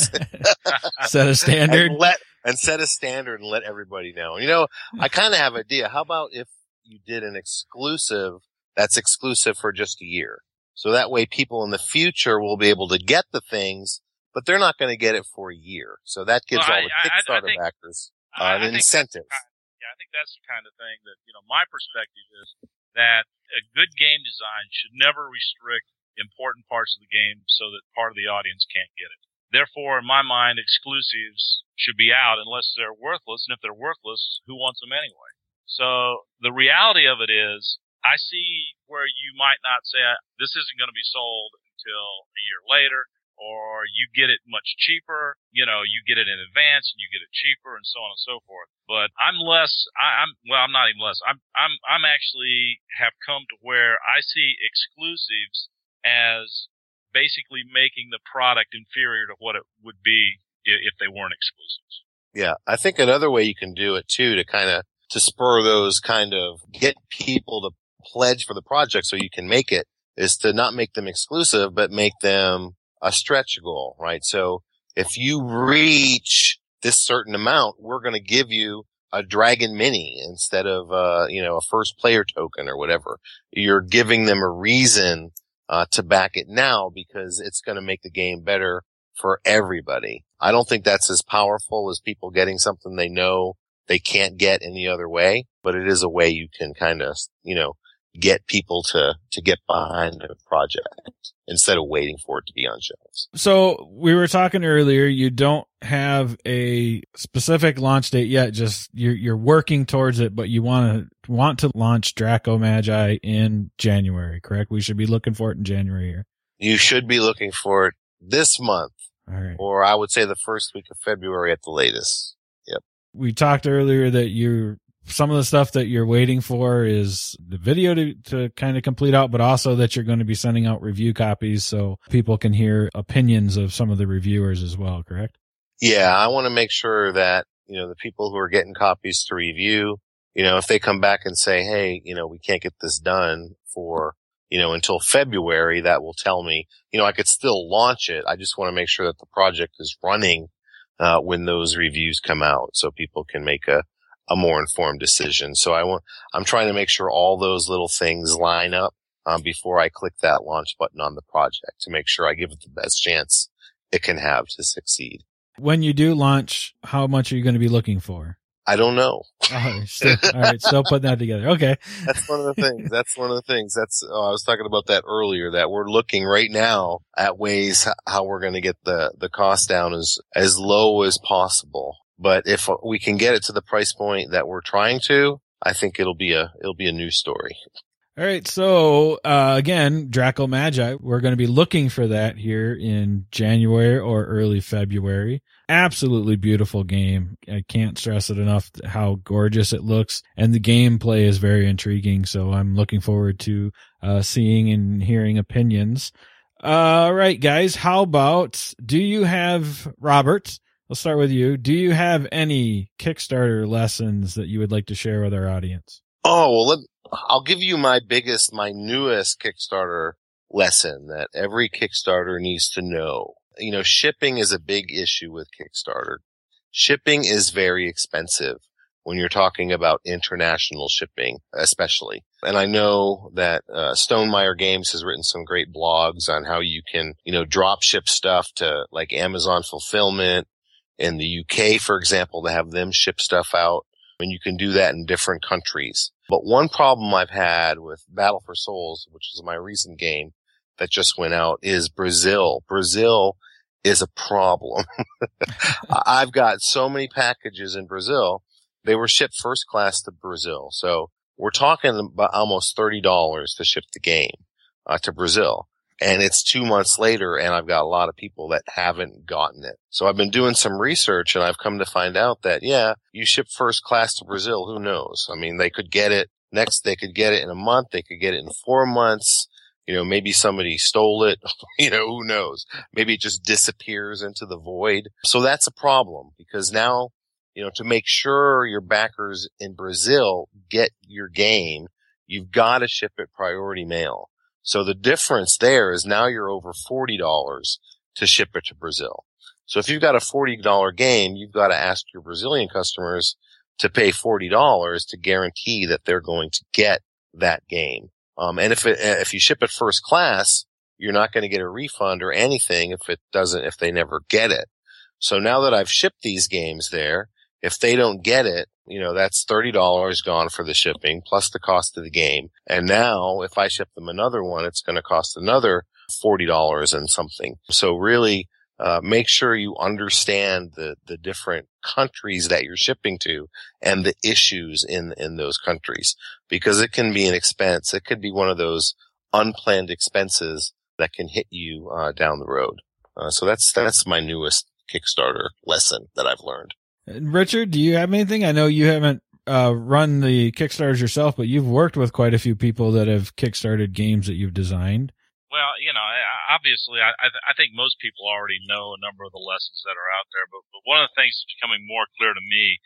set a standard. and let and set a standard and let everybody know. You know i kind of have an idea. How about if you did an exclusive that's exclusive for just a year. So that way people in the future will be able to get the things, but they're not going to get it for a year. So that gives well, all the Kickstarter I, I think, backers uh, an incentive. Kind yeah, I think that's the kind of thing that, you know, my perspective is that a good game design should never restrict important parts of the game so that part of the audience can't get it. Therefore, in my mind, exclusives should be out unless they're worthless. And if they're worthless, who wants them anyway? So the reality of it is I see where you might not say this isn't going to be sold until a year later, or you get it much cheaper. You know, you get it in advance and you get it cheaper, and so on and so forth. But I'm less. I, I'm well. I'm not even less. I'm. I'm. I'm actually have come to where I see exclusives as basically making the product inferior to what it would be if they weren't exclusives. Yeah, I think another way you can do it too to kind of to spur those kind of get people to pledge for the project so you can make it is to not make them exclusive, but make them a stretch goal, right? So if you reach this certain amount, we're going to give you a dragon mini instead of, uh, you know, a first player token or whatever. You're giving them a reason, uh, to back it now because it's going to make the game better for everybody. I don't think that's as powerful as people getting something they know they can't get any other way, but it is a way you can kind of, you know, get people to to get behind a project instead of waiting for it to be on shelves. So we were talking earlier. You don't have a specific launch date yet. Just you're you're working towards it, but you want to want to launch Draco Magi in January. Correct? We should be looking for it in January here. You should be looking for it this month, or I would say the first week of February at the latest. Yep. We talked earlier that you're some of the stuff that you're waiting for is the video to, to kind of complete out, but also that you're going to be sending out review copies so people can hear opinions of some of the reviewers as well, correct? Yeah, I want to make sure that, you know, the people who are getting copies to review, you know, if they come back and say, Hey, you know, we can't get this done for, you know, until February, that will tell me, you know, I could still launch it. I just want to make sure that the project is running, uh, when those reviews come out so people can make a, a more informed decision. So I want, I'm trying to make sure all those little things line up um, before I click that launch button on the project to make sure I give it the best chance it can have to succeed. When you do launch, how much are you going to be looking for? I don't know. Oh, [LAUGHS] still, all right, still putting that together. Okay. That's one of the things. That's one of the things. That's oh, I was talking about that earlier. That we're looking right now at ways how we're going to get the the cost down as as low as possible. But if we can get it to the price point that we're trying to, I think it'll be a it'll be a new story. All right, so uh, again, Draco Magi, we're going to be looking for that here in January or early February. Absolutely beautiful game. I can't stress it enough how gorgeous it looks, and the gameplay is very intriguing. So I'm looking forward to uh, seeing and hearing opinions. All right, guys, how about do you have Robert? Let's start with you. Do you have any Kickstarter lessons that you would like to share with our audience? Oh, well, let, I'll give you my biggest, my newest Kickstarter lesson that every Kickstarter needs to know. You know, shipping is a big issue with Kickstarter. Shipping is very expensive when you're talking about international shipping, especially. And I know that uh, Stonemaier Games has written some great blogs on how you can, you know, drop ship stuff to like Amazon fulfillment in the UK, for example, to have them ship stuff out. And you can do that in different countries. But one problem I've had with Battle for Souls, which is my recent game that just went out, is Brazil. Brazil is a problem. [LAUGHS] I've got so many packages in Brazil. They were shipped first class to Brazil. So we're talking about almost $30 to ship the game uh, to Brazil. And it's two months later and I've got a lot of people that haven't gotten it. So I've been doing some research and I've come to find out that, yeah, you ship first class to Brazil. Who knows? I mean, they could get it next. They could get it in a month. They could get it in four months. You know, maybe somebody stole it. [LAUGHS] you know, who knows? Maybe it just disappears into the void. So that's a problem because now, you know, to make sure your backers in Brazil get your game, you've got to ship it priority mail. So the difference there is now you're over $40 to ship it to Brazil. So if you've got a $40 game, you've got to ask your Brazilian customers to pay $40 to guarantee that they're going to get that game. Um, and if it, if you ship it first class, you're not going to get a refund or anything if it doesn't, if they never get it. So now that I've shipped these games there, if they don't get it, you know, that's $30 gone for the shipping plus the cost of the game. And now if I ship them another one, it's going to cost another $40 and something. So really, uh, make sure you understand the, the different countries that you're shipping to and the issues in, in those countries because it can be an expense. It could be one of those unplanned expenses that can hit you, uh, down the road. Uh, so that's, that's my newest Kickstarter lesson that I've learned. Richard, do you have anything? I know you haven't uh, run the Kickstarters yourself, but you've worked with quite a few people that have kickstarted games that you've designed. Well, you know, obviously, I, I think most people already know a number of the lessons that are out there. But, but one of the things that's becoming more clear to me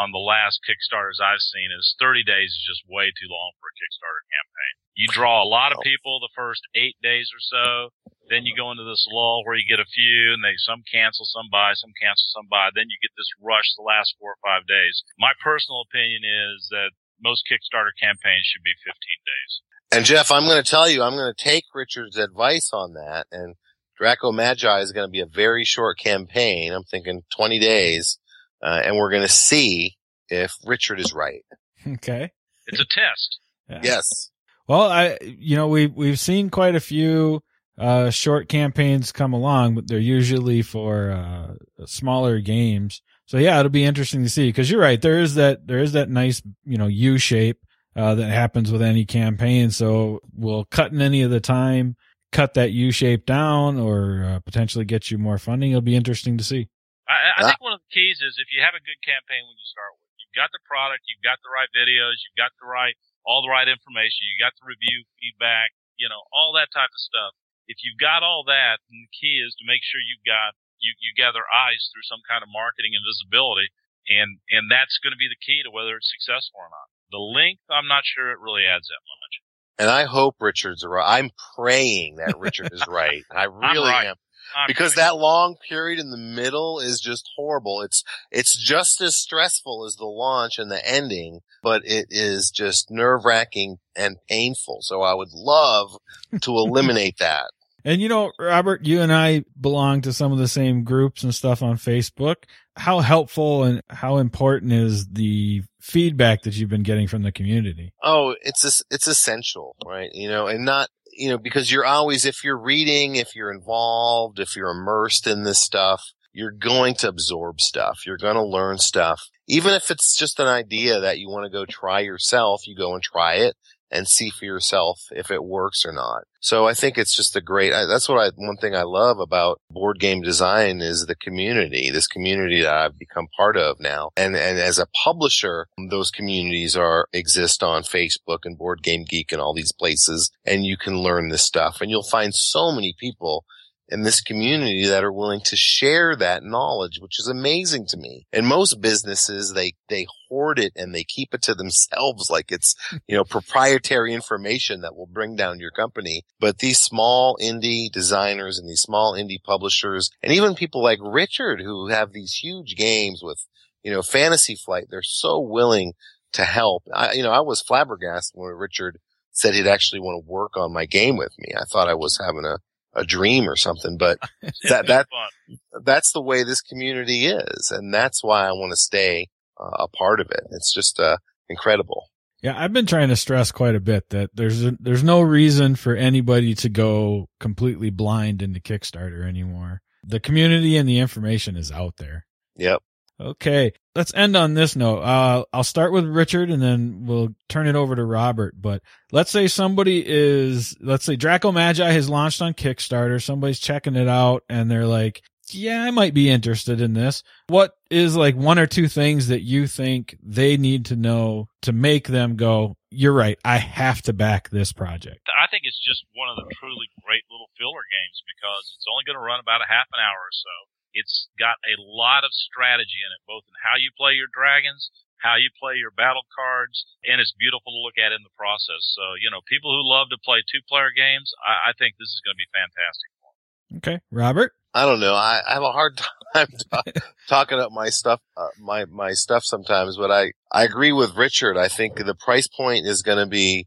on the last Kickstarters I've seen is 30 days is just way too long for a Kickstarter campaign. You draw a lot of people the first eight days or so. Then you go into this lull where you get a few and they some cancel, some buy, some cancel, some buy. Then you get this rush the last four or five days. My personal opinion is that most Kickstarter campaigns should be 15 days. And Jeff, I'm going to tell you, I'm going to take Richard's advice on that. And Draco Magi is going to be a very short campaign. I'm thinking 20 days. Uh, and we're going to see if Richard is right. [LAUGHS] Okay. It's a test. Yeah. Yes. Well, I, you know, we, we've seen quite a few uh, short campaigns come along, but they're usually for uh, smaller games. So yeah, it'll be interesting to see because you're right. There is that there is that nice you know U shape uh, that happens with any campaign. So we'll cut in any of the time, cut that U shape down, or uh, potentially get you more funding. It'll be interesting to see. I, I think one of the keys is if you have a good campaign when you start with, you've got the product, you've got the right videos, you've got the right all the right information, you got the review feedback, you know, all that type of stuff if you've got all that, then the key is to make sure you've got you, you gather eyes through some kind of marketing and visibility, and and that's going to be the key to whether it's successful or not. The length, I'm not sure it really adds that much. And I hope Richard's right. I'm praying that Richard is [LAUGHS] right. I really right. am. I'm because that long period in the middle is just horrible. It's, it's just as stressful as the launch and the ending, but it is just nerve wracking and painful. So I would love to [LAUGHS] eliminate that. And you know, Robert, you and I belong to some of the same groups and stuff on Facebook. How helpful and how important is the feedback that you've been getting from the community? Oh, it's it's essential, right? You know, and not you know, because you're always, if you're reading, if you're involved, if you're immersed in this stuff, you're going to absorb stuff. You're going to learn stuff. Even if it's just an idea that you want to go try yourself, you go and try it and see for yourself if it works or not. So I think it's just a great, that's what I, one thing I love about board game design is the community, this community that I've become part of now. And, and as a publisher, those communities are, exist on Facebook and Board Game Geek and all these places. And you can learn this stuff and you'll find so many people in this community that are willing to share that knowledge, which is amazing to me. And most businesses, they, they hoard it and they keep it to themselves like it's, [LAUGHS] you know, proprietary information that will bring down your company. But these small indie designers and these small indie publishers and even people like Richard who have these huge games with, you know, fantasy flight, they're so willing to help. I, you know, I was flabbergasted when Richard said he'd actually want to work on my game with me. I thought I was having a, a dream or something, but [LAUGHS] that, that, that's the way this community is. And that's why I want to stay uh, a part of it. It's just, uh, incredible. Yeah, I've been trying to stress quite a bit that there's a, there's no reason for anybody to go completely blind into Kickstarter anymore. The community and the information is out there. Yep. Okay. Let's end on this note. Uh, I'll start with Richard and then we'll turn it over to Robert. But let's say somebody is, let's say Draco Magi has launched on Kickstarter. Somebody's checking it out and they're like, yeah, I might be interested in this. What is like one or two things that you think they need to know to make them go, you're right. I have to back this project. I think it's just one of the truly great little filler games because it's only going to run about a half an hour or so. It's got a lot of strategy in it, both in how you play your dragons, how you play your battle cards, and it's beautiful to look at in the process. So, you know, people who love to play two player games, I, I think this is going to be fantastic. Okay. Robert? I don't know. I, I have a hard [LAUGHS] time t- talking up my stuff, uh, my, my stuff sometimes, but I, I agree with Richard. I think the price point is going to be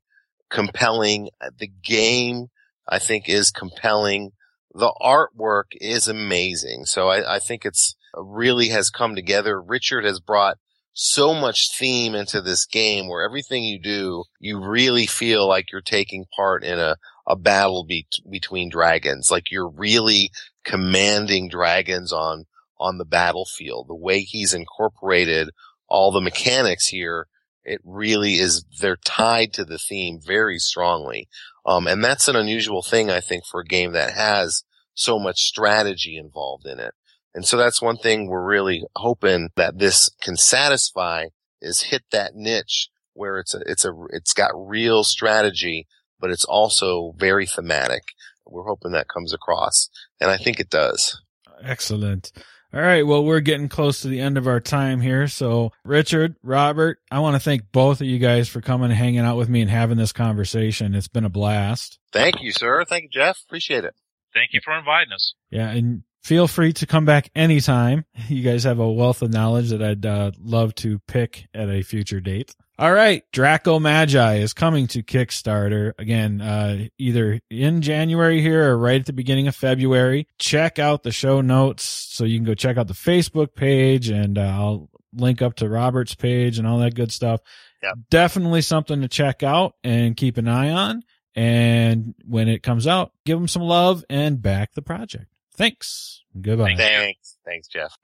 compelling. The game, I think, is compelling. The artwork is amazing. So I, I think it's really has come together. Richard has brought so much theme into this game where everything you do, you really feel like you're taking part in a, a battle be- between dragons. Like you're really commanding dragons on, on the battlefield. The way he's incorporated all the mechanics here, it really is, they're tied to the theme very strongly. Um, and that's an unusual thing, I think, for a game that has so much strategy involved in it. And so that's one thing we're really hoping that this can satisfy is hit that niche where it's a, it's a, it's got real strategy but it's also very thematic. We're hoping that comes across, and I think it does. Excellent. All right. Well, we're getting close to the end of our time here. So, Richard, Robert, I want to thank both of you guys for coming and hanging out with me and having this conversation. It's been a blast. Thank you, sir. Thank you, Jeff. Appreciate it. Thank you for inviting us. Yeah. And feel free to come back anytime. [LAUGHS] You guys have a wealth of knowledge that I'd uh, love to pick at a future date. All right, Draco Magi is coming to Kickstarter again, uh, either in January here or right at the beginning of February. Check out the show notes so you can go check out the Facebook page and uh, I'll link up to Robert's page and all that good stuff. Yep. Definitely something to check out and keep an eye on. And when it comes out, give them some love and back the project. Thanks. Goodbye. Thanks. Thanks, Jeff.